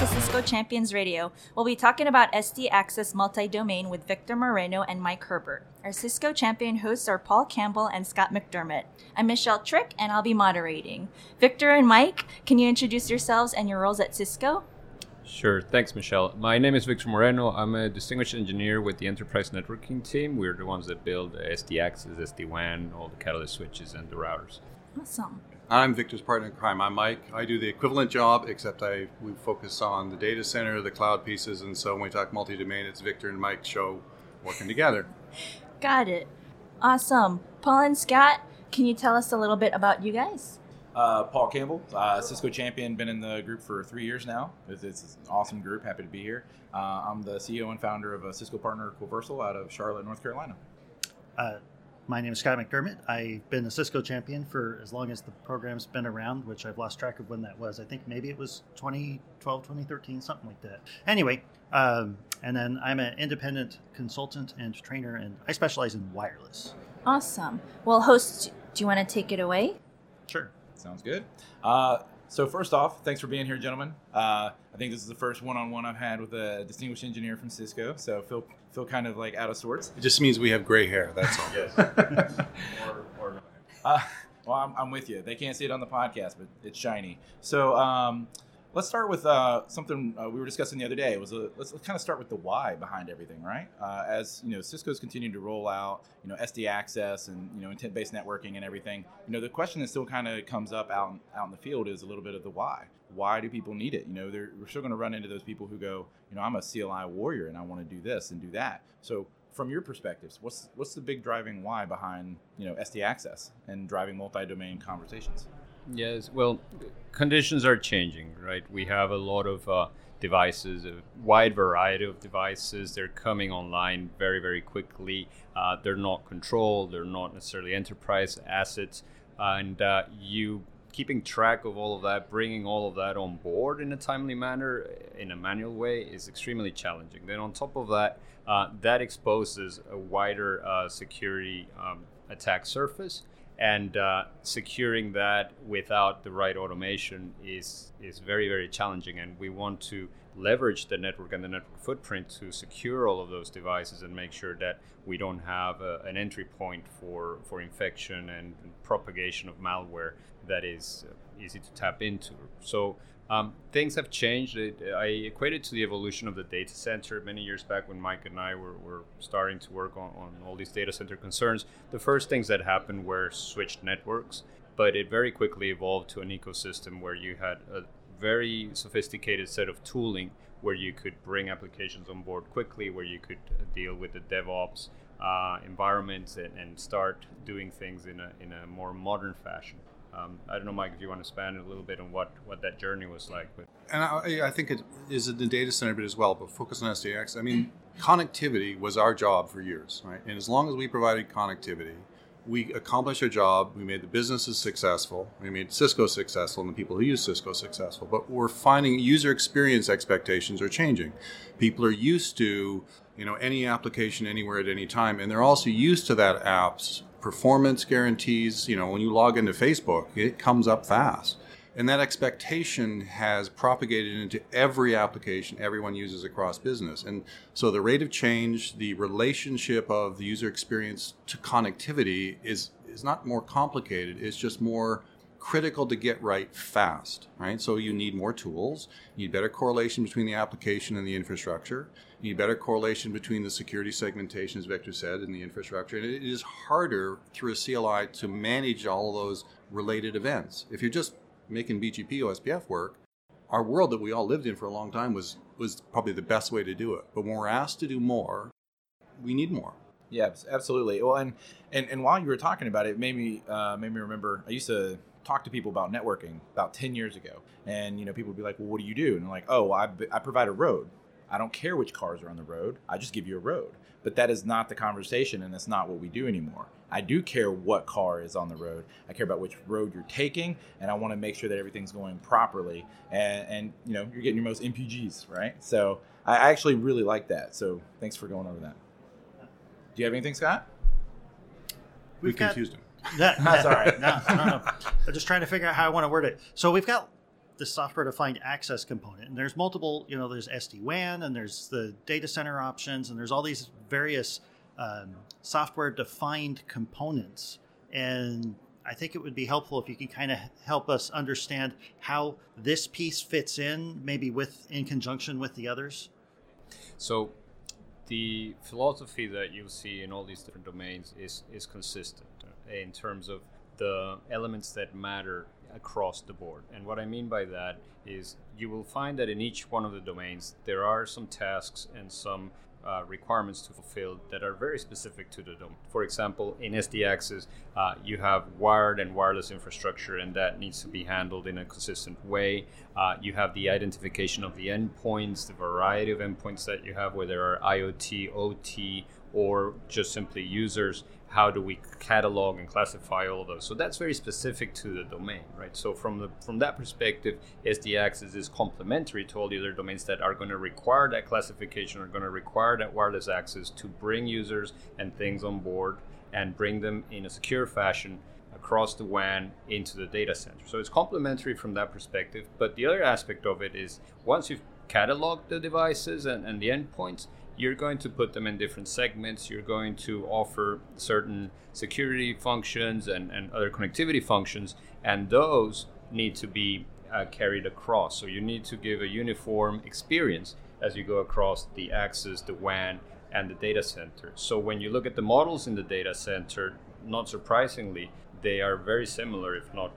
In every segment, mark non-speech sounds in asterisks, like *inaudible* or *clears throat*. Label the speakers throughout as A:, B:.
A: to Cisco Champions Radio. We'll be talking about SD Access Multi Domain with Victor Moreno and Mike Herbert. Our Cisco Champion hosts are Paul Campbell and Scott McDermott. I'm Michelle Trick, and I'll be moderating. Victor and Mike, can you introduce yourselves and your roles at Cisco?
B: Sure. Thanks, Michelle. My name is Victor Moreno. I'm a distinguished engineer with the enterprise networking team. We're the ones that build SD Access, SD WAN, all the Catalyst switches, and the routers.
A: Awesome.
C: I'm Victor's partner in crime. I'm Mike. I do the equivalent job, except I we focus on the data center, the cloud pieces, and so when we talk multi-domain, it's Victor and Mike show working together.
A: Got it. Awesome. Paul and Scott, can you tell us a little bit about you guys?
D: Uh, Paul Campbell, uh, Cisco champion, been in the group for three years now. It's, it's an awesome group. Happy to be here. Uh, I'm the CEO and founder of a Cisco partner, Coversal, out of Charlotte, North Carolina.
E: My name is Scott McDermott. I've been a Cisco champion for as long as the program's been around, which I've lost track of when that was. I think maybe it was 2012, 2013, something like that. Anyway, um, and then I'm an independent consultant and trainer, and I specialize in wireless.
A: Awesome. Well, host, do you want to take it away?
E: Sure.
D: Sounds good. Uh, so first off, thanks for being here, gentlemen. Uh, I think this is the first one-on-one I've had with a distinguished engineer from Cisco, so feel feel kind of like out of sorts.
C: It just means we have gray hair. That's all.
D: Yes. *laughs* or, or uh, well, I'm, I'm with you. They can't see it on the podcast, but it's shiny. So um, let's start with uh, something uh, we were discussing the other day. It was a, let's, let's kind of start with the why behind everything, right? Uh, as you know, Cisco's continuing to roll out, you know, SD access and you know intent-based networking and everything. You know, the question that still kind of comes up out out in the field is a little bit of the why. Why do people need it? You know, we're still going to run into those people who go, you know, I'm a CLI warrior and I want to do this and do that. So from your perspectives, what's what's the big driving why behind you know SD access and driving multi-domain conversations?
B: Yes, well, conditions are changing, right? We have a lot of uh, devices, a wide variety of devices. They're coming online very, very quickly. Uh, they're not controlled, they're not necessarily enterprise assets. and uh, you keeping track of all of that, bringing all of that on board in a timely manner, in a manual way, is extremely challenging. Then, on top of that, uh, that exposes a wider uh, security um, attack surface and uh, securing that without the right automation is is very very challenging and we want to leverage the network and the network footprint to secure all of those devices and make sure that we don't have a, an entry point for for infection and propagation of malware that is uh, easy to tap into so um, things have changed. I equate it to the evolution of the data center many years back when Mike and I were, were starting to work on, on all these data center concerns. The first things that happened were switched networks, but it very quickly evolved to an ecosystem where you had a very sophisticated set of tooling where you could bring applications on board quickly, where you could uh, deal with the DevOps uh, environments and, and start doing things in a, in a more modern fashion. Um, I don't know, Mike, if you want to expand a little bit on what, what that journey was like. But.
C: And I, I think it is in the data center bit as well, but focus on SDX. I mean, connectivity was our job for years, right? And as long as we provided connectivity, we accomplished our job. We made the businesses successful. We made Cisco successful and the people who use Cisco successful. But we're finding user experience expectations are changing. People are used to, you know, any application anywhere at any time, and they're also used to that app's performance guarantees. You know, when you log into Facebook, it comes up fast. And that expectation has propagated into every application everyone uses across business. And so the rate of change, the relationship of the user experience to connectivity is, is not more complicated, it's just more critical to get right fast, right? So you need more tools, you need better correlation between the application and the infrastructure, need better correlation between the security segmentation, as Victor said, and the infrastructure. And it is harder through a CLI to manage all those related events. If you're just making BGP OSPF work, our world that we all lived in for a long time was was probably the best way to do it. But when we're asked to do more, we need more.
D: Yeah, absolutely. Well, and and, and while you were talking about it, it made me uh, made me remember. I used to talk to people about networking about 10 years ago and you know people would be like well what do you do and I'm like oh I, I provide a road i don't care which cars are on the road i just give you a road. But that is not the conversation and that's not what we do anymore. I do care what car is on the road. I care about which road you're taking and i want to make sure that everything's going properly. And, and you know you're getting your most mpgs right? So i actually really like that. So thanks for going over that. Do you have anything scott?
C: We confused him.
E: that, that's all right. *laughs* No, no, no. I'm just trying to figure out how I want to word it. So we've got the software defined access component. And there's multiple, you know, there's SD WAN and there's the data center options and there's all these various um, software defined components. And I think it would be helpful if you can kind of help us understand how this piece fits in, maybe with in conjunction with the others.
B: So, the philosophy that you see in all these different domains is is consistent uh, in terms of the elements that matter across the board. And what I mean by that is you will find that in each one of the domains there are some tasks and some uh, requirements to fulfill that are very specific to the domain. For example, in SD-Access, uh, you have wired and wireless infrastructure, and that needs to be handled in a consistent way. Uh, you have the identification of the endpoints, the variety of endpoints that you have, whether are IoT, OT, or just simply users how do we catalog and classify all of those? So that's very specific to the domain right? So from the from that perspective SD-Access is complementary to all the other domains that are going to require that classification are going to require that wireless access to bring users and things on board and bring them in a secure fashion across the WAN into the data center. So it's complementary from that perspective but the other aspect of it is once you've cataloged the devices and, and the endpoints you're going to put them in different segments. You're going to offer certain security functions and, and other connectivity functions, and those need to be uh, carried across. So you need to give a uniform experience as you go across the access, the WAN, and the data center. So when you look at the models in the data center, not surprisingly, they are very similar, if not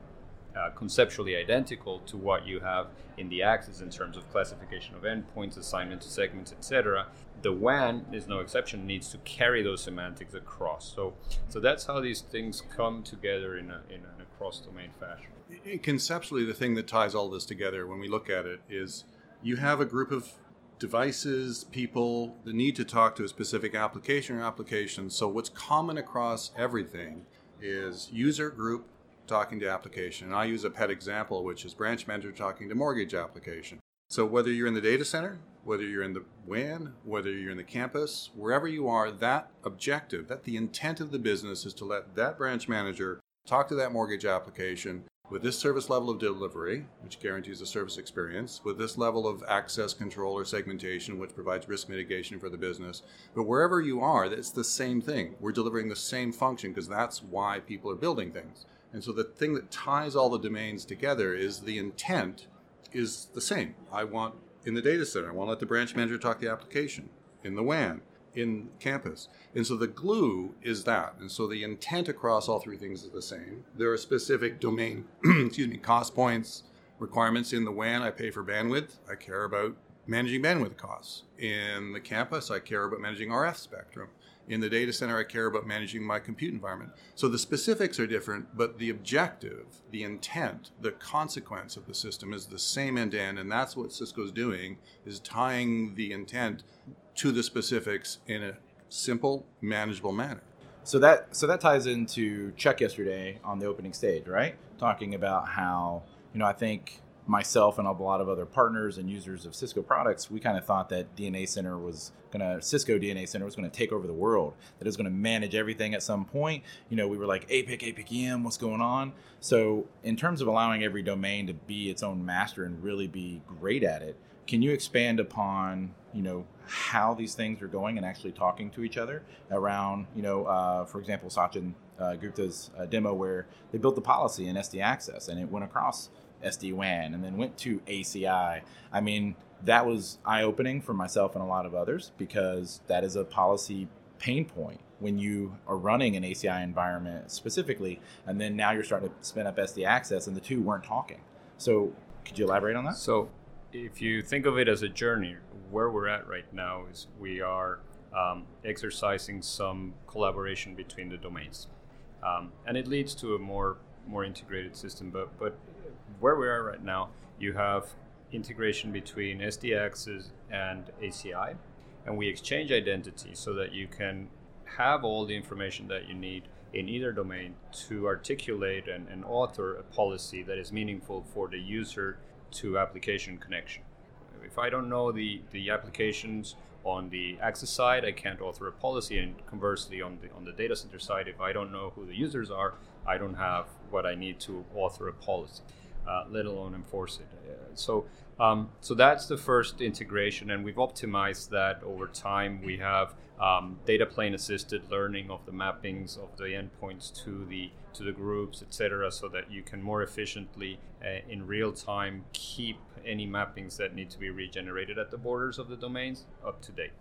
B: uh, conceptually identical to what you have in the access in terms of classification of endpoints, assignment to segments, etc the WAN is no exception, needs to carry those semantics across. So, so that's how these things come together in, a, in an across domain fashion.
C: Conceptually, the thing that ties all this together when we look at it is you have a group of devices, people that need to talk to a specific application or application. So, what's common across everything is user group talking to application. And I use a pet example, which is branch manager talking to mortgage application. So, whether you're in the data center whether you're in the WAN, whether you're in the campus, wherever you are, that objective, that the intent of the business is to let that branch manager talk to that mortgage application with this service level of delivery, which guarantees a service experience, with this level of access control or segmentation, which provides risk mitigation for the business. But wherever you are, it's the same thing. We're delivering the same function because that's why people are building things. And so the thing that ties all the domains together is the intent is the same. I want in the data center. I want to let the branch manager talk the application in the WAN, in campus. And so the glue is that. And so the intent across all three things is the same. There are specific domain, *clears throat* excuse me, cost points, requirements in the WAN. I pay for bandwidth. I care about managing bandwidth costs. In the campus, I care about managing RF spectrum. In the data center, I care about managing my compute environment. So the specifics are different, but the objective, the intent, the consequence of the system is the same end to end, and that's what Cisco's doing is tying the intent to the specifics in a simple, manageable manner.
D: So that so that ties into Chuck yesterday on the opening stage, right? Talking about how you know I think myself and a lot of other partners and users of Cisco products, we kind of thought that DNA Center was going to, Cisco DNA Center was going to take over the world, that it was going to manage everything at some point. You know, we were like, APIC, APIC EM, what's going on? So, in terms of allowing every domain to be its own master and really be great at it, can you expand upon, you know, how these things are going and actually talking to each other around, you know, uh, for example, Sachin uh, Gupta's uh, demo where they built the policy in SD-Access and it went across SD WAN and then went to ACI. I mean, that was eye opening for myself and a lot of others because that is a policy pain point when you are running an ACI environment specifically, and then now you're starting to spin up SD-Access, and the two weren't talking. So, could you elaborate on that?
B: So, if you think of it as a journey, where we're at right now is we are um, exercising some collaboration between the domains, um, and it leads to a more more integrated system. But but where we are right now, you have integration between SD-Access and ACI, and we exchange identity so that you can have all the information that you need in either domain to articulate and, and author a policy that is meaningful for the user to application connection. If I don't know the, the applications on the access side, I can't author a policy, and conversely, on the on the data center side, if I don't know who the users are, I don't have what I need to author a policy. Uh, let alone enforce it. Uh, so, um, so that's the first integration, and we've optimized that over time. We have um, data plane assisted learning of the mappings of the endpoints to the to the groups, etc., so that you can more efficiently, uh, in real time, keep any mappings that need to be regenerated at the borders of the domains up to date.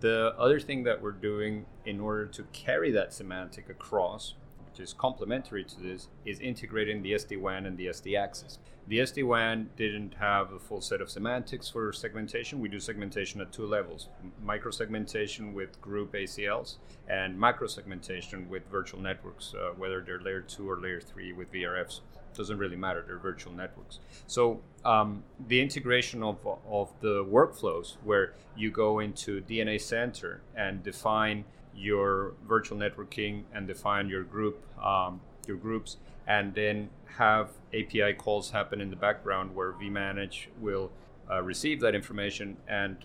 B: The other thing that we're doing in order to carry that semantic across, which is complementary to this, is integrating the SD-WAN and the SD-Access. The SD-WAN didn't have a full set of semantics for segmentation. We do segmentation at two levels, micro-segmentation with group ACLs and macro-segmentation with virtual networks, uh, whether they're layer 2 or layer 3 with VRFs doesn't really matter. They're virtual networks. So um, the integration of, of the workflows where you go into DNA Center and define your virtual networking and define your group um, your groups and then have API calls happen in the background where vManage will uh, receive that information and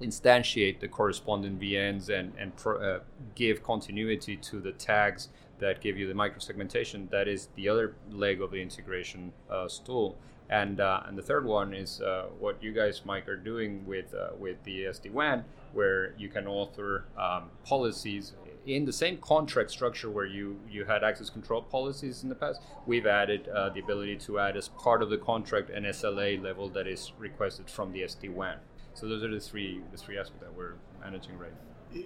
B: instantiate the corresponding VNs and, and pro, uh, give continuity to the tags that give you the microsegmentation. That is the other leg of the integration uh, stool. And, uh, and the third one is uh, what you guys, Mike, are doing with, uh, with the SD WAN, where you can author um, policies in the same contract structure where you, you had access control policies in the past. We've added uh, the ability to add as part of the contract an SLA level that is requested from the SD WAN. So those are the three the three aspects that we're managing right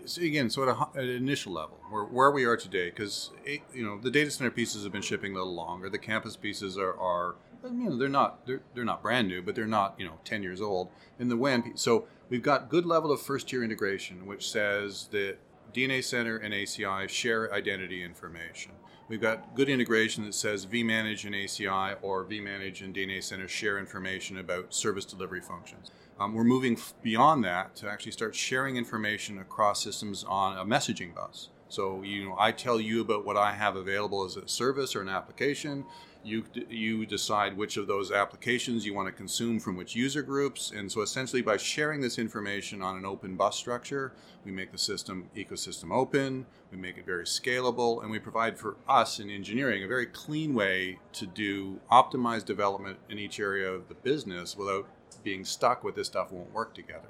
C: so again, so at, an initial level, where, where we are today, because you know the data center pieces have been shipping a little longer. The campus pieces are, are you know, they're not they're, they're not brand new, but they're not you know ten years old. In the WAN, piece, so we've got good level of first tier integration, which says that DNA Center and ACI share identity information. We've got good integration that says vManage and ACI or vManage and DNA Center share information about service delivery functions. Um, we're moving beyond that to actually start sharing information across systems on a messaging bus. So you know, I tell you about what I have available as a service or an application. You you decide which of those applications you want to consume from which user groups, and so essentially by sharing this information on an open bus structure, we make the system ecosystem open. We make it very scalable, and we provide for us in engineering a very clean way to do optimized development in each area of the business without being stuck with this stuff won't work together.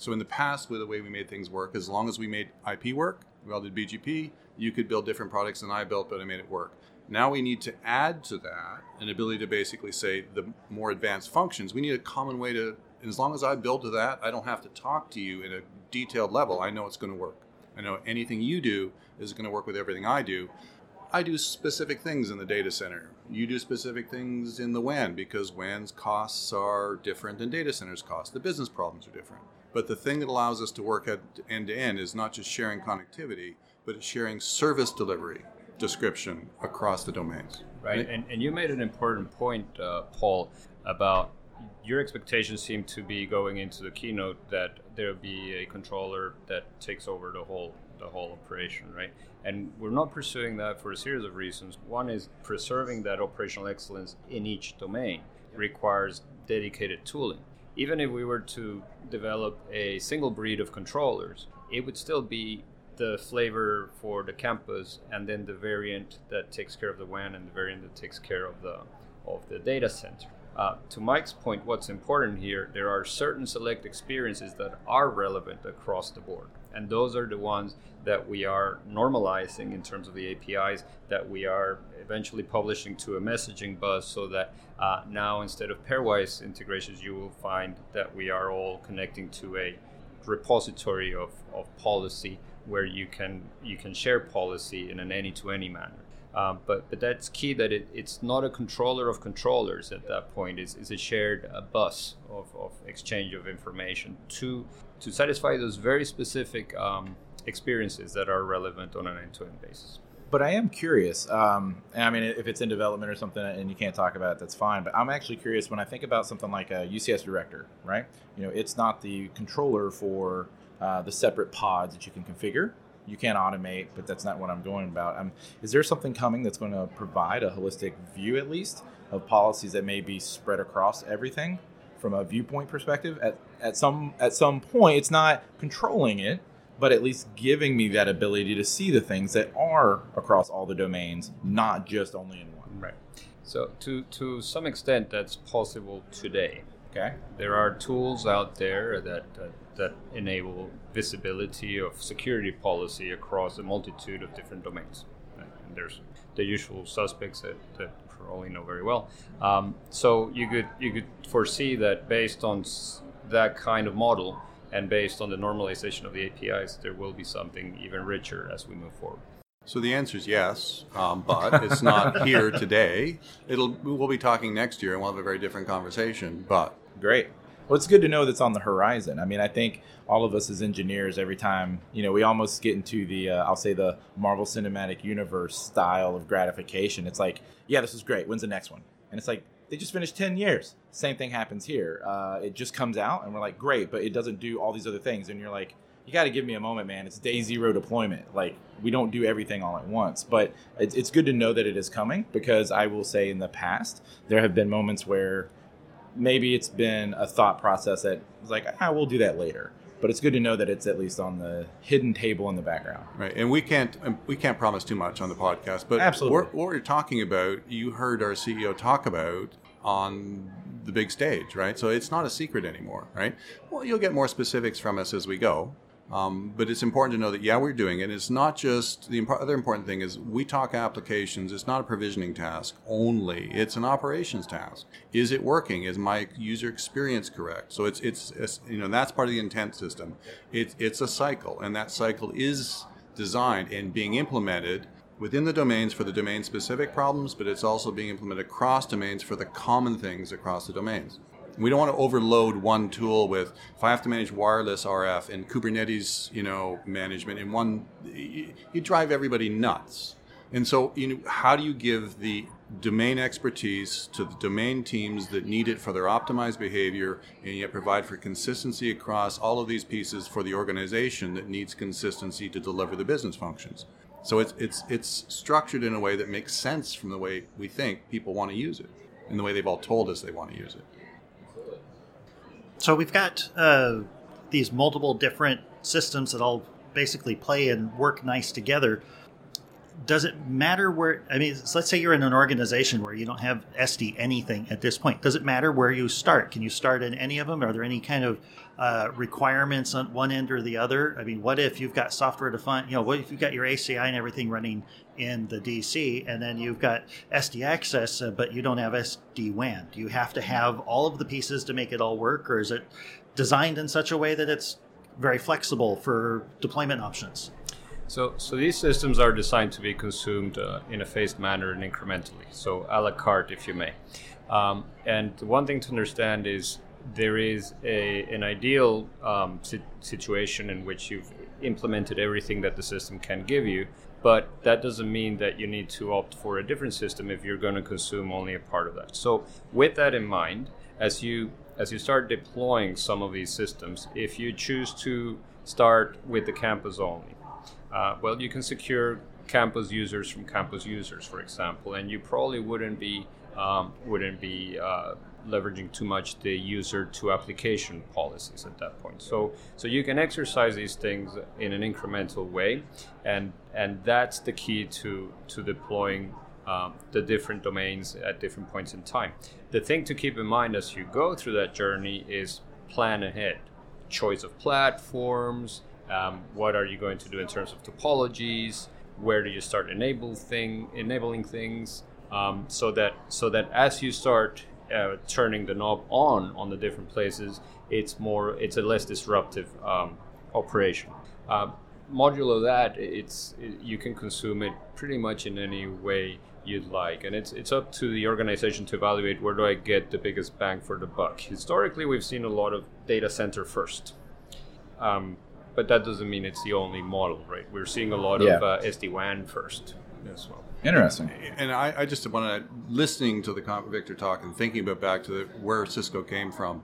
C: So in the past, with the way we made things work, as long as we made IP work, we all did BGP, you could build different products than I built, but I made it work. Now we need to add to that an ability to basically say the more advanced functions. We need a common way to, as long as I build to that, I don't have to talk to you at a detailed level. I know it's going to work. I know anything you do is going to work with everything I do. I do specific things in the data center. You do specific things in the WAN because WAN's costs are different than data centers' costs. The business problems are different. But the thing that allows us to work end to end is not just sharing connectivity, but it's sharing service delivery description across the domains.
B: Right. And, and you made an important point, uh, Paul, about your expectations seem to be going into the keynote that there'll be a controller that takes over the whole the whole operation, right? And we're not pursuing that for a series of reasons. One is preserving that operational excellence in each domain requires dedicated tooling. Even if we were to develop a single breed of controllers, it would still be the flavor for the campus and then the variant that takes care of the WAN and the variant that takes care of the of the data center. Uh, to Mike's point, what's important here, there are certain select experiences that are relevant across the board. And those are the ones that we are normalizing in terms of the APIs that we are eventually publishing to a messaging bus so that uh, now instead of pairwise integrations, you will find that we are all connecting to a repository of, of policy where you can you can share policy in an any-to-any manner. Um, but but that's key that it, it's not a controller of controllers at that point. It's, it's a shared uh, bus of, of exchange of information to to satisfy those very specific um, experiences that are relevant on an end-to-end basis.
D: But I am curious. Um, I mean, if it's in development or something, and you can't talk about it, that's fine. But I'm actually curious when I think about something like a UCS director, right? You know, it's not the controller for uh, the separate pods that you can configure you can't automate, but that's not what I'm going about. Um, is there something coming that's going to provide a holistic view, at least, of policies that may be spread across everything from a viewpoint perspective? At, at some at some point, it's not controlling it, but at least giving me that ability to see the things that are across all the domains, not just only in one.
B: Right. So to to some extent, that's possible today.
D: Okay.
B: There are tools out there that uh, that enable visibility of security policy across a multitude of different domains. And there's the usual suspects that, that probably know very well. Um, so you could you could foresee that based on that kind of model and based on the normalization of the APIs, there will be something even richer as we move forward.
C: So the answer is yes, um, but it's not *laughs* here today. It'll we'll be talking next year, and we'll have a very different conversation. But
D: great. Well, it's good to know that's on the horizon. I mean, I think all of us as engineers, every time you know, we almost get into the uh, I'll say the Marvel Cinematic Universe style of gratification. It's like, yeah, this is great. When's the next one? And it's like they just finished 10 years. Same thing happens here. Uh, it just comes out, and we're like, great, but it doesn't do all these other things. And you're like, you got to give me a moment, man. It's day zero deployment. Like, we don't do everything all at once. But it's, it's good to know that it is coming because I will say in the past, there have been moments where maybe it's been a thought process that was like, ah, we'll do that later but it's good to know that it's at least on the hidden table in the background.
C: Right, and we can't we can't promise too much on the podcast, but
D: absolutely
C: what, what we're talking about, you heard our CEO talk about on the big stage, right? So it's not a secret anymore, right? Well, you'll get more specifics from us as we go, um, but it's important to know that, yeah, we're doing it. It's not just the other important thing is we talk applications. It's not a provisioning task only. It's an operations task. Is it working? Is my user experience correct? So it's, it's, it's you know, that's part of the intent system. It's, it's a cycle and that cycle is designed and being implemented within the domains for the domain specific problems, but it's also being implemented across domains for the common things across the domains. We don't want to overload one tool with if I have to manage wireless RF and Kubernetes, you know, management in one. You drive everybody nuts. And so, you know, how do you give the domain expertise to the domain teams that need it for their optimized behavior, and yet provide for consistency across all of these pieces for the organization that needs consistency to deliver the business functions? So it's it's it's structured in a way that makes sense from the way we think people want to use it, and the way they've all told us they want to use it.
E: So we've got uh, these multiple different systems that all basically play and work nice together. Does it matter where? I mean, let's say you're in an organization where you don't have SD anything at this point. Does it matter where you start? Can you start in any of them? Are there any kind of uh, requirements on one end or the other? I mean, what if you've got software defined? You know, what if you've got your ACI and everything running in the DC, and then you've got SD access, uh, but you don't have SD WAN? Do you have to have all of the pieces to make it all work, or is it designed in such a way that it's very flexible for deployment options?
B: So, so these systems are designed to be consumed uh, in a phased manner and incrementally, so a la carte, if you may. Um, and one thing to understand is there is a, an ideal um, si- situation in which you've implemented everything that the system can give you, but that doesn't mean that you need to opt for a different system if you're going to consume only a part of that. So, with that in mind, as you as you start deploying some of these systems, if you choose to start with the campus only, uh, well, you can secure campus users from campus users, for example, and you probably wouldn't be um, wouldn't be uh, leveraging too much the user to application policies at that point. So so you can exercise these things in an incremental way, and and that's the key to to deploying um, the different domains at different points in time. The thing to keep in mind as you go through that journey is plan ahead. Choice of platforms. Um, what are you going to do in terms of topologies? Where do you start enable thing, enabling things? Um, so that so that as you start uh, turning the knob on on the different places, it's more it's a less disruptive um, operation. Uh, modulo that it's it, you can consume it pretty much in any way you'd like, and it's it's up to the organization to evaluate where do I get the biggest bang for the buck. Historically, we've seen a lot of data center first. Um, but that doesn't mean it's the only model, right? We're seeing a lot yeah. of uh, SD WAN first as well.
D: Interesting.
C: And I, I just want to, listening to the Victor talk and thinking about back to the, where Cisco came from,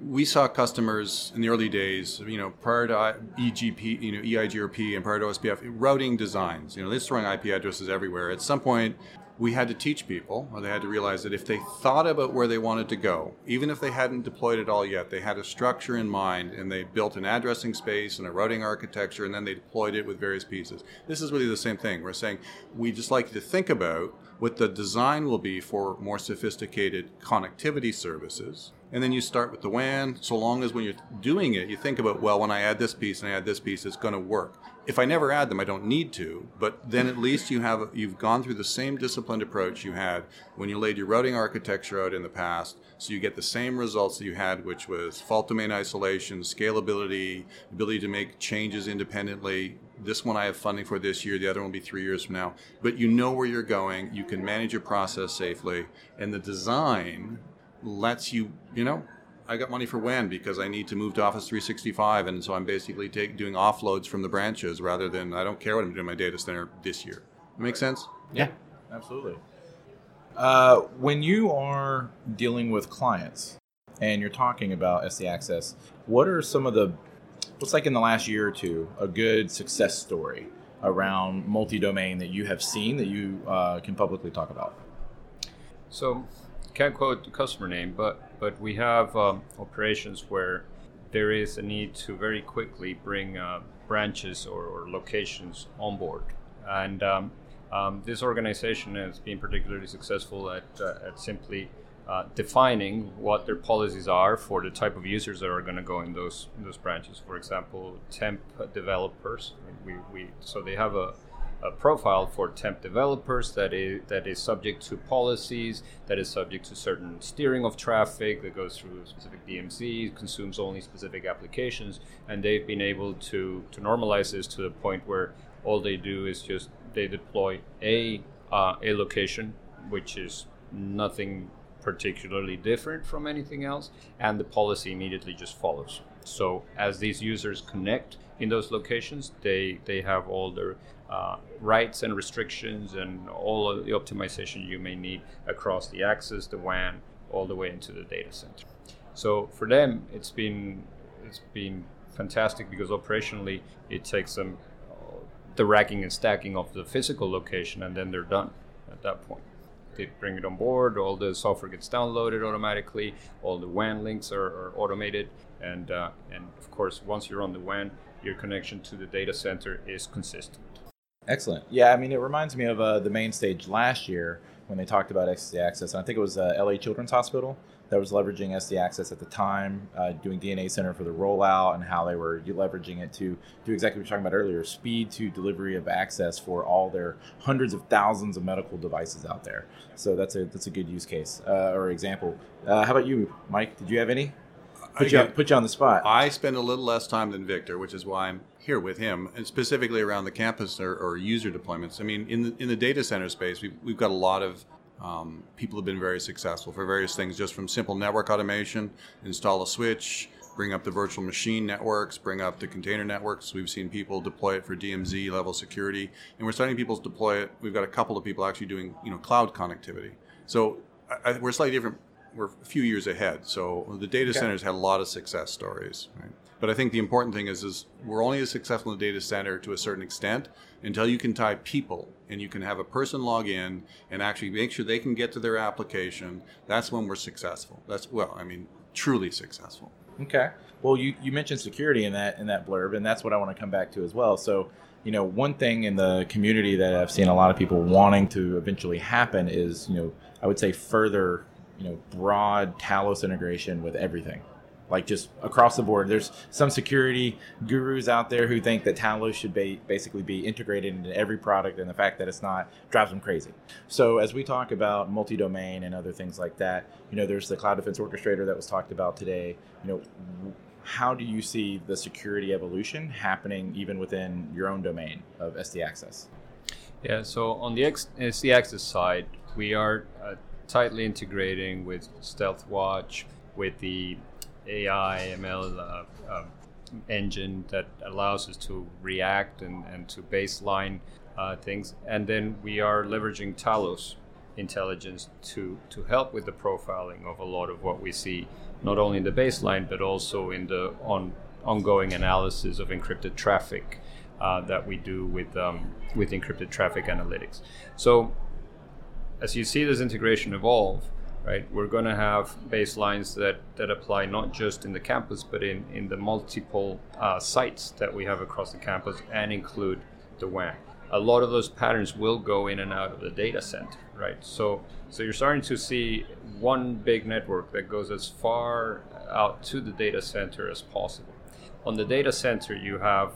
C: we saw customers in the early days, you know, prior to EGP, you know, EIGRP and prior to OSPF, routing designs. You know, they're throwing IP addresses everywhere. At some point, we had to teach people, or they had to realize that if they thought about where they wanted to go, even if they hadn't deployed it all yet, they had a structure in mind and they built an addressing space and a routing architecture and then they deployed it with various pieces. This is really the same thing. We're saying we just like to think about what the design will be for more sophisticated connectivity services. And then you start with the WAN, so long as when you're doing it, you think about, well, when I add this piece and I add this piece, it's going to work. If I never add them, I don't need to, but then at least you have you've gone through the same disciplined approach you had when you laid your routing architecture out in the past, so you get the same results that you had, which was fault domain isolation, scalability, ability to make changes independently, this one I have funding for this year, the other one will be three years from now. But you know where you're going, you can manage your process safely, and the design lets you, you know, I got money for WAN because I need to move to Office 365, and so I'm basically take, doing offloads from the branches rather than I don't care what I'm doing in my data center this year. That makes sense?
D: Yeah, absolutely. Uh, when you are dealing with clients and you're talking about SD Access, what are some of the what's like in the last year or two a good success story around multi-domain that you have seen that you uh, can publicly talk about?
B: So, can't quote the customer name, but but we have um, operations where there is a need to very quickly bring uh, branches or, or, locations on board, and um, um, this organization has been particularly successful at, uh, at simply uh, defining what their policies are for the type of users that are going to go in those those branches. For example, temp developers. We, we so they have a, a profile for temp developers that is that is subject to policies, that is subject to certain steering of traffic that goes through specific DMZ, consumes only specific applications, and they've been able to to normalize this to the point where all they do is just they deploy a uh, a location, which is nothing particularly different from anything else, and the policy immediately just follows. So as these users connect in those locations, they they have all their uh, rights and restrictions and all of the optimization you may need across the access, the WAN, all the way into the data center. So for them, it's been it's been fantastic because operationally it takes them the racking and stacking of the physical location, and then they're done at that point they bring it on board. All the software gets downloaded automatically. All the WAN links are, are automated, and uh, and of course, once you're on the WAN, your connection to the data center is consistent.
D: Excellent. Yeah, I mean, it reminds me of uh, the main stage last year when they talked about SD Access. And I think it was uh, LA Children's Hospital that was leveraging SD Access at the time, uh, doing DNA Center for the rollout and how they were leveraging it to do exactly what we were talking about earlier speed to delivery of access for all their hundreds of thousands of medical devices out there. So that's a, that's a good use case uh, or example. Uh, how about you, Mike? Did you have any? Put you, on, put you on the spot.
C: I spend a little less time than Victor, which is why I'm here with him, and specifically around the campus or, or user deployments. I mean, in the, in the data center space, we've, we've got a lot of um, people have been very successful for various things, just from simple network automation, install a switch, bring up the virtual machine networks, bring up the container networks. We've seen people deploy it for DMZ level security, and we're starting people to deploy it. We've got a couple of people actually doing you know cloud connectivity. So I, we're slightly different. We're a few years ahead. So the data okay. centers had a lot of success stories. Right? But I think the important thing is, is we're only as successful in the data center to a certain extent until you can tie people and you can have a person log in and actually make sure they can get to their application. That's when we're successful. That's well, I mean, truly successful.
D: Okay. Well, you, you mentioned security in that in that blurb, and that's what I want to come back to as well. So, you know, one thing in the community that I've seen a lot of people wanting to eventually happen is, you know, I would say further, you know, broad Talos integration with everything like just across the board. There's some security gurus out there who think that Talos should be basically be integrated into every product, and the fact that it's not drives them crazy. So as we talk about multi-domain and other things like that, you know, there's the Cloud Defense Orchestrator that was talked about today. You know, how do you see the security evolution happening even within your own domain of SD Access?
B: Yeah, so on the SD Access side, we are uh, tightly integrating with StealthWatch, with the AI ML uh, um, engine that allows us to react and, and to baseline uh, things. And then we are leveraging Talos intelligence to, to help with the profiling of a lot of what we see, not only in the baseline, but also in the on, ongoing analysis of encrypted traffic uh, that we do with, um, with encrypted traffic analytics. So as you see this integration evolve, right? We're going to have baselines that, that apply not just in the campus, but in, in the multiple uh, sites that we have across the campus and include the WAN. A lot of those patterns will go in and out of the data center, right? So so you're starting to see one big network that goes as far out to the data center as possible. On the data center, you have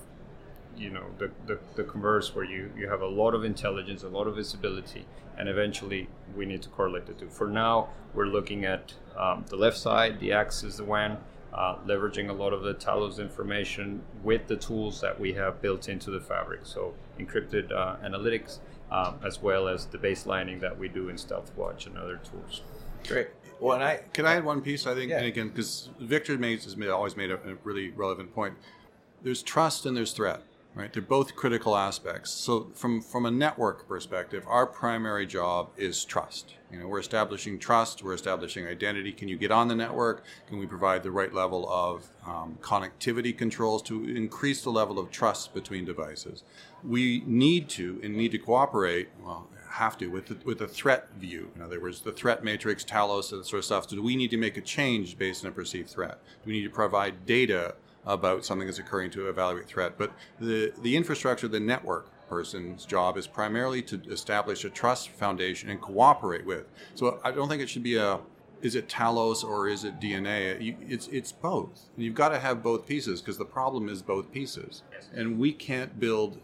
B: you know the, the, the converse where you, you have a lot of intelligence a lot of visibility and eventually we need to correlate the two for now we're looking at um, the left side the access the WAN uh, leveraging a lot of the Talos information with the tools that we have built into the fabric so encrypted uh, analytics um, as well as the baselining that we do in StealthWatch and other tools
D: great well, and I
C: can I add one piece? I think,
D: yeah.
C: and again, because Victor made, has made, always made a, a really relevant point. There's trust and there's threat right? They're both critical aspects. So from from a network perspective, our primary job is trust. You know, we're establishing trust, we're establishing identity. Can you get on the network? Can we provide the right level of um, connectivity controls to increase the level of trust between devices? We need to and need to cooperate. Well, have to with the, with a threat view. In other words, the threat matrix, Talos, that sort of stuff. Do we need to make a change based on a perceived threat? Do we need to provide data about something that's occurring to evaluate threat. But the, the infrastructure, the network person's job is primarily to establish a trust foundation and cooperate with. So I don't think it should be a is it Talos or is it DNA? it's it's both. you've got to have both pieces because the problem is both pieces, and we can't build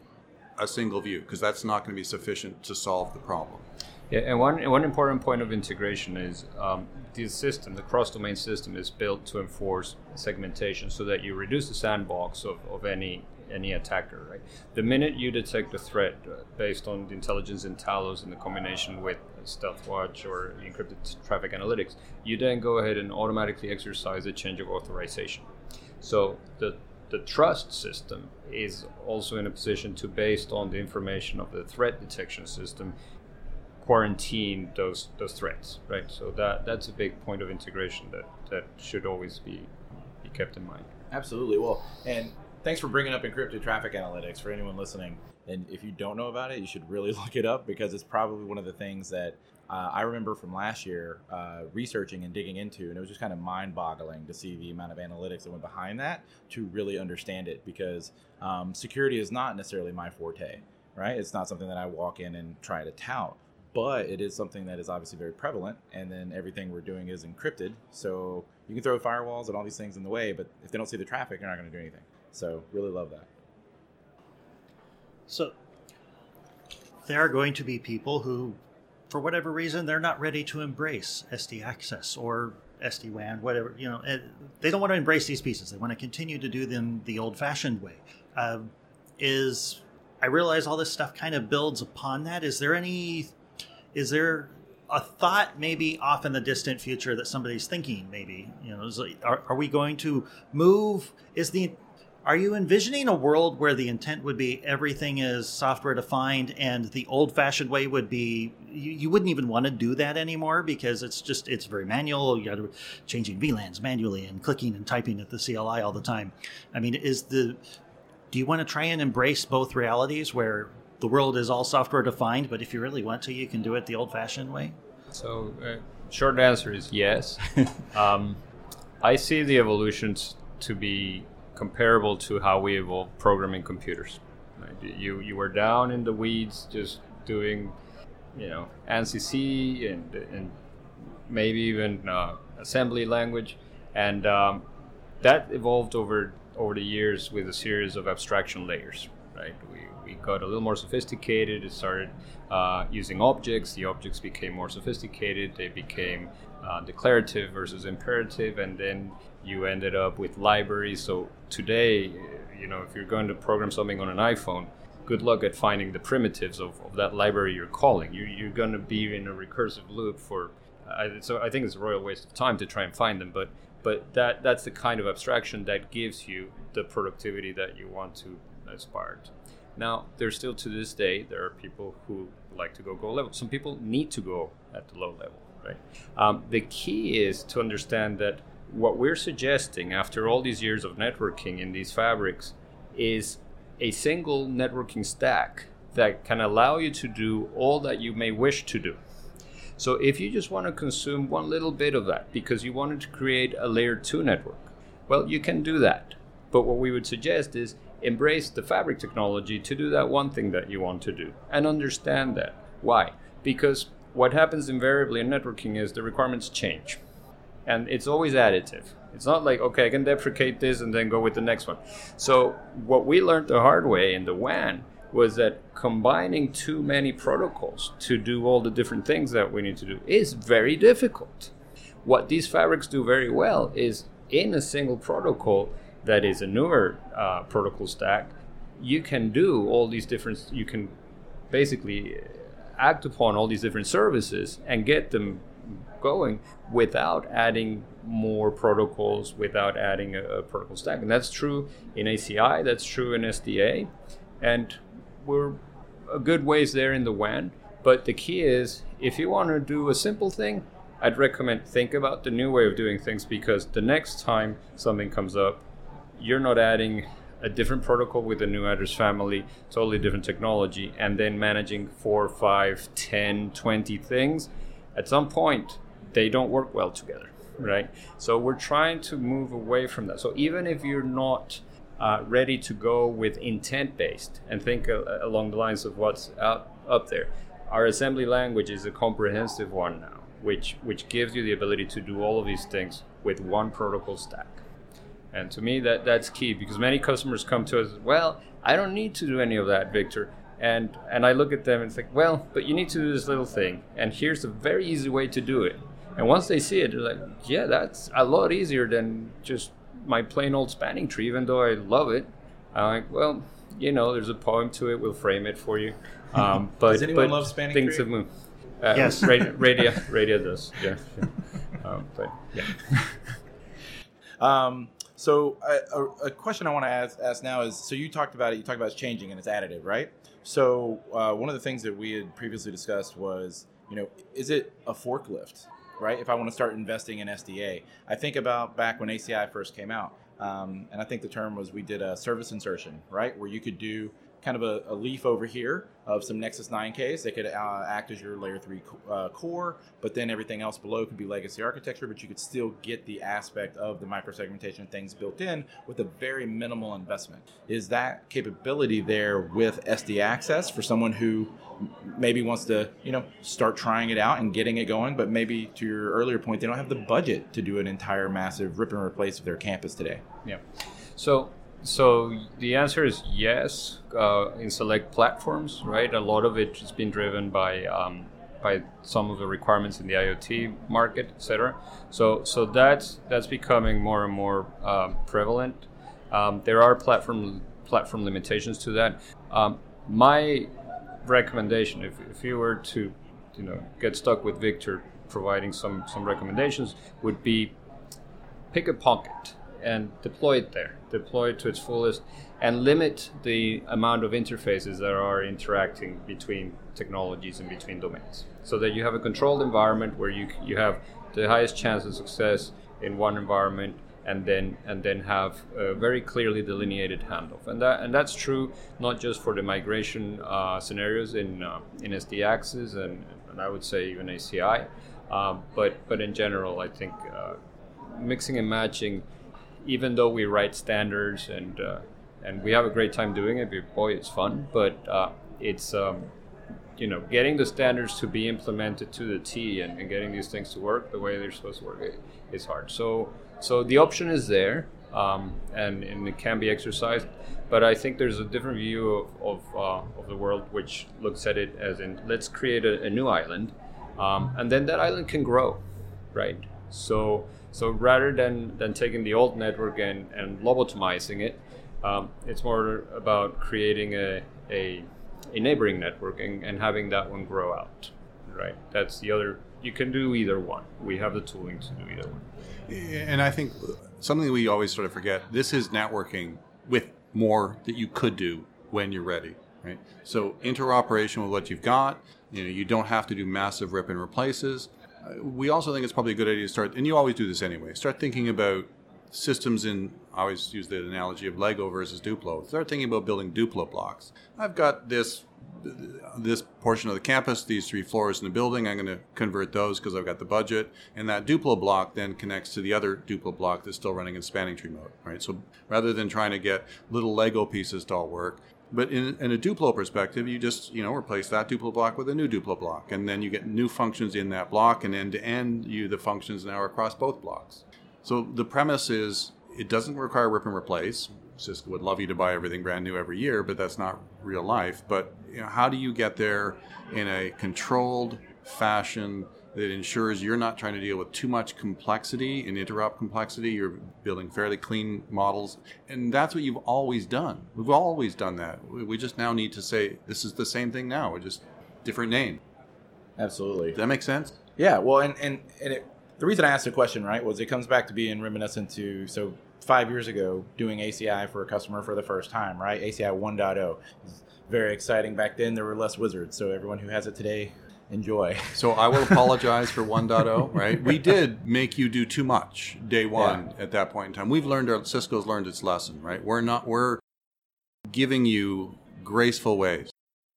C: a single view because that's not going to be sufficient to solve the problem.
B: Yeah, and one one important point of integration is um, the system, the cross-domain system, is built to enforce segmentation so that you reduce the sandbox of, of any any attacker. Right. The minute you detect a threat uh, based on the intelligence in Talos in the combination with StealthWatch or encrypted traffic analytics, you then go ahead and automatically exercise a change of authorization. So the the trust system is also in a position to, based on the information of the threat detection system, quarantine those those threats, right? So that that's a big point of integration that that should always be be kept in mind.
D: Absolutely. Well, and thanks for bringing up encrypted traffic analytics for anyone listening. And if you don't know about it, you should really *laughs* look it up because it's probably one of the things that uh, I remember from last year uh, researching and digging into, and it was just kind of mind boggling to see the amount of analytics that went behind that to really understand it because um, security is not necessarily my forte, right? It's not something that I walk in and try to tout but it is something that is obviously very prevalent. And then everything we're doing is encrypted. So you can throw firewalls and all these things in the way, but if they don't see the traffic, they're not going to do anything. So really love that.
E: So there are going to be people who, for whatever reason, they're not ready to embrace SD access or SD WAN, whatever. You know, they don't want to embrace these pieces. They want to continue to do them the old-fashioned way. Uh, is I realize all this stuff kind of builds upon that. Is there any is there a thought maybe off in the distant future that somebody's thinking maybe you know like, are, are we going to move? Is the are you envisioning a world where the intent would be everything is software defined and the old fashioned way would be you, you, wouldn't even want to do that anymore because it's just it's very manual you got to changing VLANs manually and clicking and typing at the CLI all the time. I mean is the do you want to try and embrace both realities where the world is all software defined, but if you really want to, you can do it the old fashioned way?
B: So, uh, short answer is yes. *laughs* um, I see the evolutions to be comparable to how we evolved programming computers. Right? You you were down in the weeds, just doing, you know, ANSI C and and maybe even uh, assembly language, and um, that evolved over over the years with a series of abstraction layers. Right? We we got a little more sophisticated. It started uh, using objects. The objects became more sophisticated. They became uh, declarative versus imperative, and then you ended up with libraries. So today, you know, if you're going to program something on an iPhone, good luck at finding the primitives of, of that library you're calling. You, you're going to be in a recursive loop for. Uh, so I think it's a royal waste of time to try and find them, but but that that's the kind of abstraction that gives you the productivity that you want to aspire to. Now, there's still to this day, there are people who like to go go level. Some people need to go at the low level, right? Um, the key is to understand that what we're suggesting after all these years of networking in these fabrics is a single networking stack that can allow you to do all that you may wish to do. So if you just want to consume one little bit of that because you wanted to create a layer 2 network, well, you can do that. But what we would suggest is embrace the fabric technology to do that one thing that you want to do and understand that. Why? Because what happens invariably in networking is the requirements change, and it's always additive. It's not like okay, I can deprecate this and then go with the next one. So what we learned the hard way in the WAN was that combining too many protocols to do all the different things that we need to do is very difficult. What these fabrics do very well is in a single protocol that is a newer uh, protocol stack, you can do all these different, you can basically act upon all these different services and get them going without adding more protocols, without adding a, a protocol stack. And that's true in ACI, that's true in SDA. And we're a good ways there in the WAN. But the key is if you want to do a simple thing, I'd recommend think about the new way of doing things because the next time something comes up, you're not adding a different protocol with a new address family, totally different technology, and then managing four, five, 10, 20 things. At some point, they don't work well together, right? So we're trying to move away from that. So even if you're not uh, ready to go with intent based and think uh, along the lines of what's out up there. Our assembly language is a comprehensive one now, which which gives you the ability to do all of these things with one protocol stack. And to me, that that's key because many customers come to us. Well, I don't need to do any of that, Victor. And and I look at them and think, well, but you need to do this little thing, and here's a very easy way to do it. And once they see it, they're like, yeah, that's a lot easier than just my plain old spanning tree, even though I love it. I'm like, well, you know, there's a poem to it. We'll frame it for you. *laughs* Um, but
D: does anyone
B: but
D: love spanning
B: things
D: tree?
B: have moved. Uh,
E: Yes.
B: radio, radio, radio does. Yeah. yeah. Um, but yeah. *laughs*
D: Um, so a, a, a question I want to ask, ask now is: so you talked about it. You talked about it's changing and it's additive, right? So uh, one of the things that we had previously discussed was, you know, is it a forklift, right? If I want to start investing in SDA, I think about back when ACI first came out, um, and I think the term was we did a service insertion, right, where you could do kind of a, a leaf over here of some Nexus 9Ks that could uh, act as your layer 3 co- uh, core, but then everything else below could be legacy architecture, but you could still get the aspect of the microsegmentation things built in with a very minimal investment. Is that capability there with SD access for someone who maybe wants to, you know, start trying it out and getting it going, but maybe to your earlier point, they don't have the budget to do an entire massive rip and replace of their campus today?
B: Yeah. So so the answer is yes. Uh, in select platforms, right? A lot of it has been driven by um, by some of the requirements in the IoT market, etc. So so that's that's becoming more and more um, prevalent. Um, there are platform platform limitations to that. Um, my recommendation, if, if you were to you know get stuck with Victor providing some some recommendations, would be pick a pocket and deploy it there. Deploy it to its fullest and limit the amount of interfaces that are interacting between technologies and between domains so that you have a controlled environment where you, you have the highest chance of success in one environment and then and then have a very clearly delineated handoff and that and that's true not just for the migration uh, scenarios in uh, in SD Access and, and I would say even ACI um, but but in general I think uh, mixing and matching even though we write standards and uh, and we have a great time doing it, boy, it's fun. But uh, it's um, you know getting the standards to be implemented to the T and, and getting these things to work the way they're supposed to work is hard. So so the option is there, um, and and it can be exercised. But I think there's a different view of of, uh, of the world which looks at it as in let's create a, a new island, um, and then that island can grow, right? So so rather than, than taking the old network and, and lobotomizing it, um, it's more about creating a, a, a neighboring network and, and having that one grow out, right? That's the other, you can do either one. We have the tooling to do either one.
C: And I think something we always sort of forget this is networking with more that you could do when you're ready, right? So interoperation with what you've got. You know, you don't have to do massive rip and replaces. We also think it's probably a good idea to start, and you always do this anyway. Start thinking about systems in. I always use the analogy of Lego versus Duplo. Start thinking about building Duplo blocks. I've got this this portion of the campus, these three floors in the building, I'm going to convert those because I've got the budget. And that Duplo block then connects to the other Duplo block that's still running in spanning tree mode, right? So rather than trying to get little Lego pieces to all work, But in, in a Duplo perspective, you just you know replace that Duplo block with a new Duplo block, and then you get new functions in that block, and end to end, you the functions now are across both blocks. So the premise is it doesn't require rip and replace. Cisco would love you to buy everything brand new every year, but that's not real life. But you know, how do you get there in a controlled fashion that ensures you're not trying to deal with too much complexity and interrupt complexity? You're building fairly clean models, and that's what you've always done. We've always done that. We just now need to say this is the same thing now. We're just different name.
D: Absolutely.
C: Does that make sense?
D: Yeah. Well, and and and it, the reason I asked the question, right, was it comes back to being reminiscent to so five years ago doing ACI for a customer for the first time, right? ACI 1.0 very exciting back then. There were less wizards, so everyone who has it today, enjoy.
C: So I will *laughs* apologize for 1.0, right? We did make you do too much day one yeah. at that point in time. We've learned our Cisco's learned its lesson, right? We're not we're giving you graceful ways,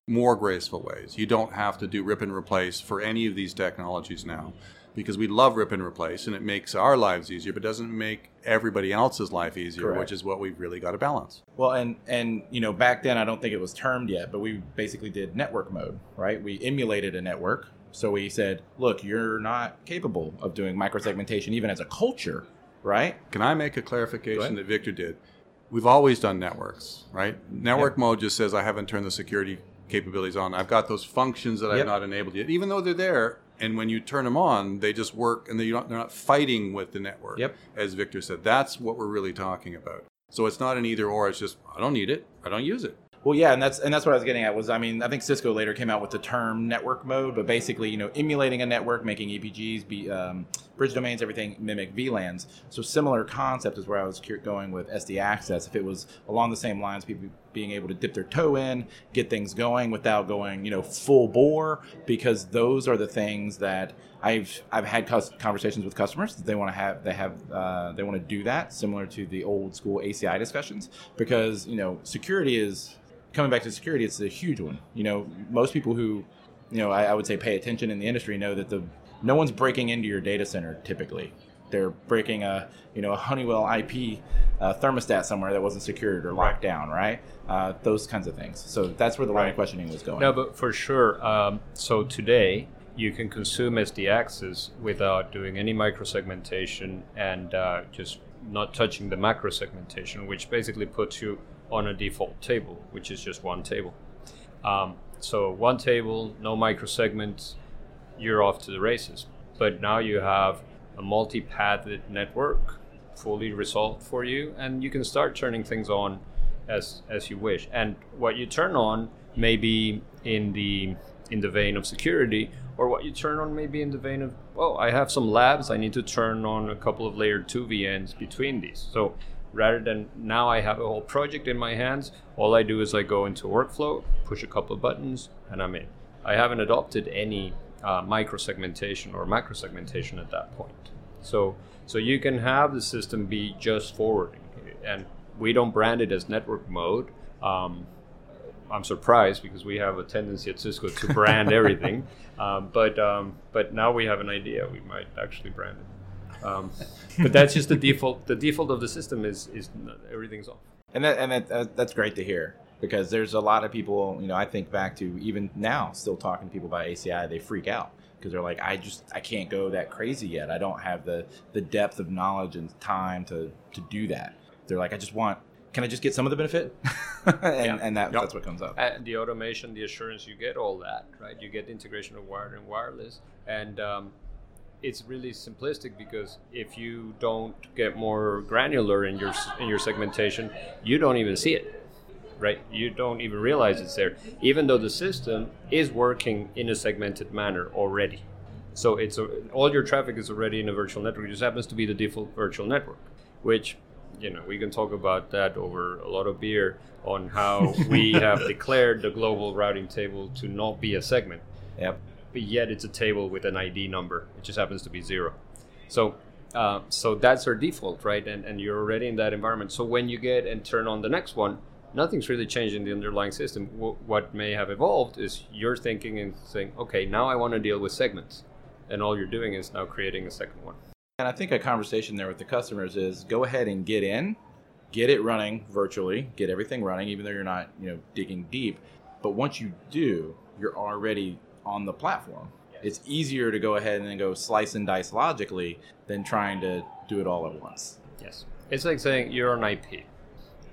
C: more graceful ways. You don't have to do rip and replace for any of these technologies now because we love rip and replace and it makes our lives easier, but doesn't make everybody else's life easier, Correct. which is what we've really got to balance.
D: Well, and and you know, back then I don't think it was termed yet, but we basically did network mode, right? We emulated a network. So we said, look, you're not capable of doing microsegmentation even as a culture, right?
C: Can I make a clarification that Victor did? We've always done networks, right? Network yep. mode just says I haven't turned the security capabilities on. I've got those functions that yep. I've not enabled yet. Even though they're there, and when you turn them on, they just work, and they're not, they're not fighting with the network.
D: Yep.
C: As Victor said, that's what we're really talking about. So it's not an either or. It's just I don't need it. I don't use it.
D: Well, yeah, and that's and that's what I was getting at was I mean I think Cisco later came out with the term network mode, but basically you know emulating a network, making EPGs, be, um, bridge domains, everything mimic VLANs. So similar concept is where I was going with SD Access. If it was along the same lines, people being able to dip their toe in, get things going without going you know full bore, because those are the things that I've I've had conversations with customers that they want to have they have uh, they want to do that similar to the old school ACI discussions because you know security is coming back to security, it's a huge one. You know, most people who, you know, I, I, would say pay attention in the industry know that the no one's breaking into your data center typically. They're breaking a you know a Honeywell IP uh, thermostat somewhere that wasn't secured or locked down, right? Uh, those kinds of things. So that's where the line of questioning was going.
B: No, but for sure. Um, so today you can consume SD access without doing any microsegmentation and uh, just not touching the macro segmentation, which basically puts you on a default table, which is just one table. Um, so one table, no microsegments, you're off to the races. But now you have a multi-pathed network fully resolved for you, and you can start turning things on as as you wish. And what you turn on may be in the in the vein of security, or what you turn on may be in the vein of, oh, I have some labs, I need to turn on a couple of layer two VNs between these. So rather than now I have a whole project in my hands, all I do is I go into workflow, push a couple of buttons, and I'm in. I haven't adopted any uh, micro segmentation or macro segmentation at that point. So, so you can have the system be just forwarding, and we don't brand it as network mode. Um, I'm surprised because we have a tendency at Cisco to brand *laughs* everything, um, but um, but now we have an idea. We might actually brand it. Um, but that's just the default. The default of the system is is everything's off.
D: And that and that, uh, that's great to hear because there's a lot of people. You know, I think back to even now, still talking to people about ACI, they freak out because they're like, I just I can't go that crazy yet. I don't have the the depth of knowledge and time to to do that. They're like, I just want. Can I just get some of the benefit? *laughs* and, yeah. and that, yep. that's what comes up.
B: And the automation, the assurance, you get all that, right? You get the integration of wired and wireless, and um, it's really simplistic because if you don't get more granular in your in your segmentation, you don't even see it, right? You don't even realize it's there, even though the system is working in a segmented manner already. So it's a, all your traffic is already in a virtual network. It just happens to be the default virtual network, which you know we can talk about that over a lot of beer on how we *laughs* have declared the global routing table to not be a segment.
D: Yep
B: but yet it's a table with an ID number. It just happens to be zero. So, uh, so that's our default, right? And, and you're already in that environment. So when you get and turn on the next one, nothing's really changed in the underlying system. W- what may have evolved is you're thinking and saying, okay, now I want to deal with segments. And all you're doing is now creating a second one.
D: And I think a conversation there with the customers is go ahead and get in, get it running virtually, get everything running, even though you're not, you know, digging deep. But once you do, you're already on the platform. It's easier to go ahead and then go slice and dice logically than trying to do it all at once.
B: Yes. It's like saying you're an IP,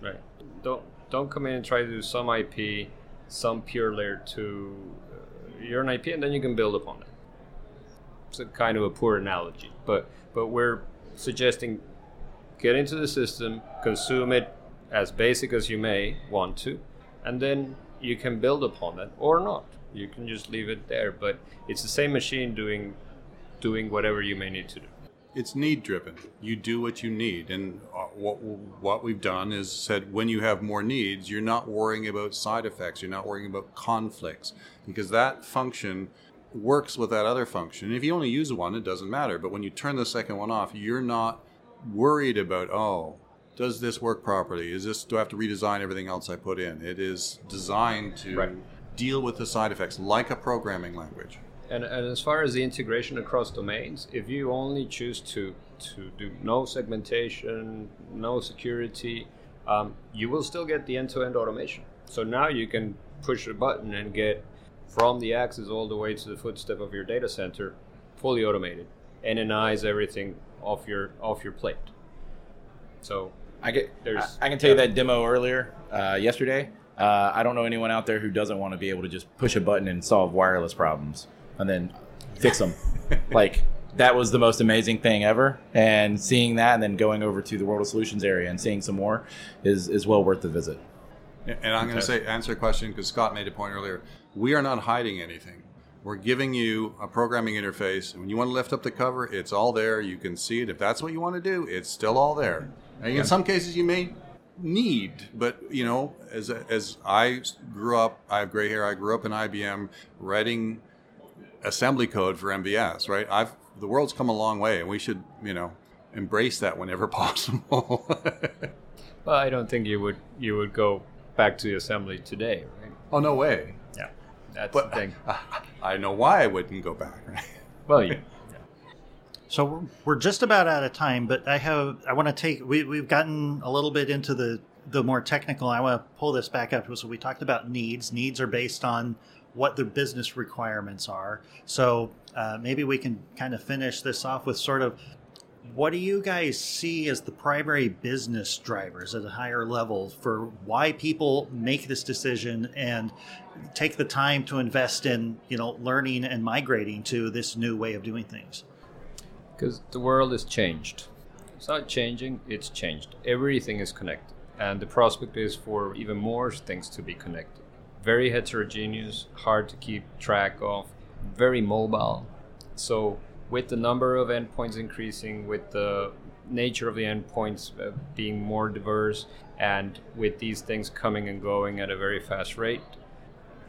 B: right? Don't don't come in and try to do some IP, some pure layer two. Uh, you're an IP, and then you can build upon it. It's a kind of a poor analogy, but but we're suggesting get into the system, consume it as basic as you may want to, and then you can build upon it or not. You can just leave it there, but it's the same machine doing doing whatever you may need to do.
C: It's need driven. You do what you need, and uh, what what we've done is said when you have more needs, you're not worrying about side effects. You're not worrying about conflicts because that function works with that other function. And if you only use one, it doesn't matter. But when you turn the second one off, you're not worried about oh does this work properly is this do i have to redesign everything else i put in it is designed to
B: Right.
C: Deal with the side effects like a programming language
B: And, and as far as the integration across domains, if you only choose to to do no segmentation, no security, um, you will still get the end-to-end automation. So now you can push a button and get from the access all the way to the footstep of your data center, fully automated, NNIs everything off your off your plate. So
D: I get.
B: There's-
D: I, I can tell you that demo earlier uh, yesterday. Uh, I don't know anyone out there who doesn't want to be able to just push a button and solve wireless problems and then fix them. *laughs* like that was the most amazing thing ever. And seeing that, and then going over to the World of Solutions area and seeing some more is is well worth the visit.
C: And I'm going to say answer a question because Scott made a point earlier. We are not hiding anything. We're giving you a programming interface. When you want to lift up the cover, it's all there. You can see it. If that's what you want to do, it's still all there. And in some cases, you may need, but you know, as as I grew up, I have gray hair. I grew up in IBM writing assembly code for MVS. Right? I've the world's come a long way, and we should you know embrace that whenever *laughs* possible.
B: well, I don't think you would you would go back to the assembly today, right?
C: oh no way.
B: Yeah, that's
C: But
B: the thing. *laughs*
C: I know why I wouldn't go back. Right?
B: Well, you,
E: So we're, just about out of time, but I have I want to take we we've gotten a little bit into the the more technical. I want to pull this back up. So we talked about needs. Needs are based on what the business requirements are. So uh, maybe we can kind of finish this off with sort of what do you guys see as the primary business drivers at a higher level for why people make this decision and take the time to invest in you know learning and migrating to this new way of doing things?
B: Because the world is changed. It's not changing, it's changed. Everything is connected. And the prospect is for even more things to be connected. Very heterogeneous, hard to keep track of, very mobile. So, with the number of endpoints increasing, with the nature of the endpoints uh, being more diverse, and with these things coming and going at a very fast rate,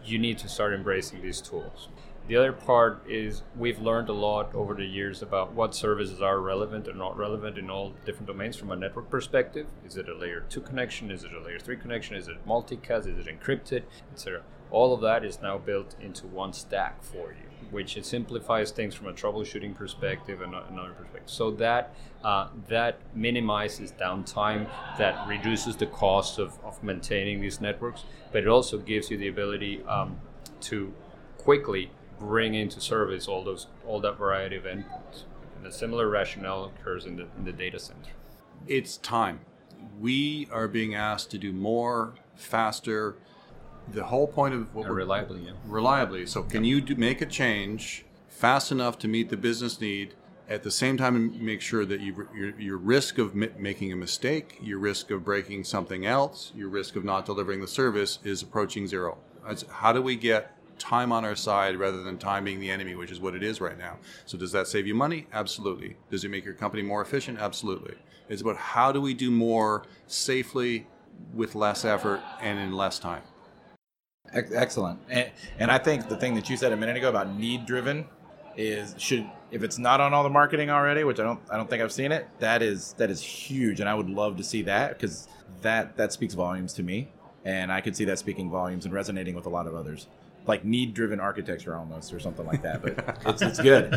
B: you need to start embracing these tools. The other part is we've learned a lot over the years about what services are relevant and not relevant in all different domains from a network perspective. Is it a layer 2 connection? Is it a layer 3 connection? Is it multicast? Is it encrypted? Etc. All of that is now built into one stack for you, which it simplifies things from a troubleshooting perspective and another perspective. So that uh, that minimizes downtime, that reduces the cost of, of maintaining these networks, but it also gives you the ability um, to quickly bring into service all those all that variety of endpoints. And a similar rationale occurs in the in the data center.
C: it's time. We are being asked to do more, faster. The whole point of what
B: And
C: we're
B: reliably, yeah.
C: reliably. So, can you do, make a change fast enough to meet the business need? At the same time, make sure that you, your, your risk of mi- making a mistake, your risk of breaking something else, your risk of not delivering the service is approaching zero. How do we get time on our side rather than time being the enemy, which is what it is right now? So, does that save you money? Absolutely. Does it make your company more efficient? Absolutely. It's about how do we do more safely with less effort and in less time.
D: Excellent. And, and I think the thing that you said a minute ago about need driven is should if it's not on all the marketing already, which I don't I don't think I've seen it, that is that is huge and I would love to see that because that that speaks volumes to me and I could see that speaking volumes and resonating with a lot of others. Like need driven architecture almost or something like that, but *laughs* it's, it's good.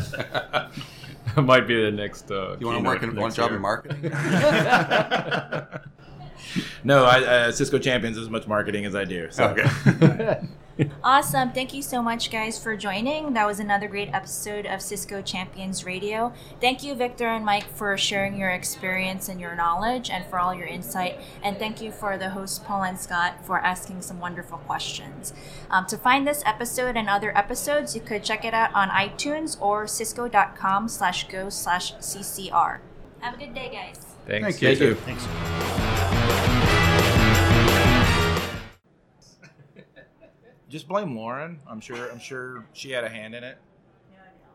B: Might be the next. Uh,
C: You want to
B: keynote
C: market one job
B: year.
C: in marketing? *laughs*
D: no, I, uh, Cisco Champions as much marketing as I do. So.
C: Okay. *laughs* *laughs*
A: Awesome. Thank you so much, guys, for joining. That was another great episode of Cisco Champions Radio. Thank you, Victor and Mike, for sharing your experience and your knowledge and for all your insight. And thank you for the hosts, Paul and Scott, for asking some wonderful questions. Um, to find this episode and other episodes, you could check it out on iTunes or cisco.com slash go slash CCR. Have a good day, guys.
B: Thanks.
C: Thank you.
D: Thank you.
E: Thanks.
D: Just blame Lauren. I'm sure. I'm sure she had a hand in it.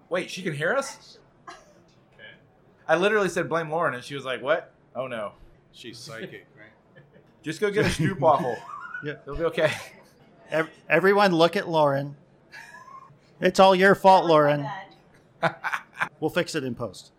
D: Wait, she can hear us? *laughs* I literally said blame Lauren, and she was like, "What? Oh no!
C: She's psychic, right? *laughs*
D: Just go get a stroopwafel. *laughs*
E: Yeah.
D: It'll be okay."
E: Ev- Everyone, look at Lauren. It's all your fault, Lauren. We'll fix it in post.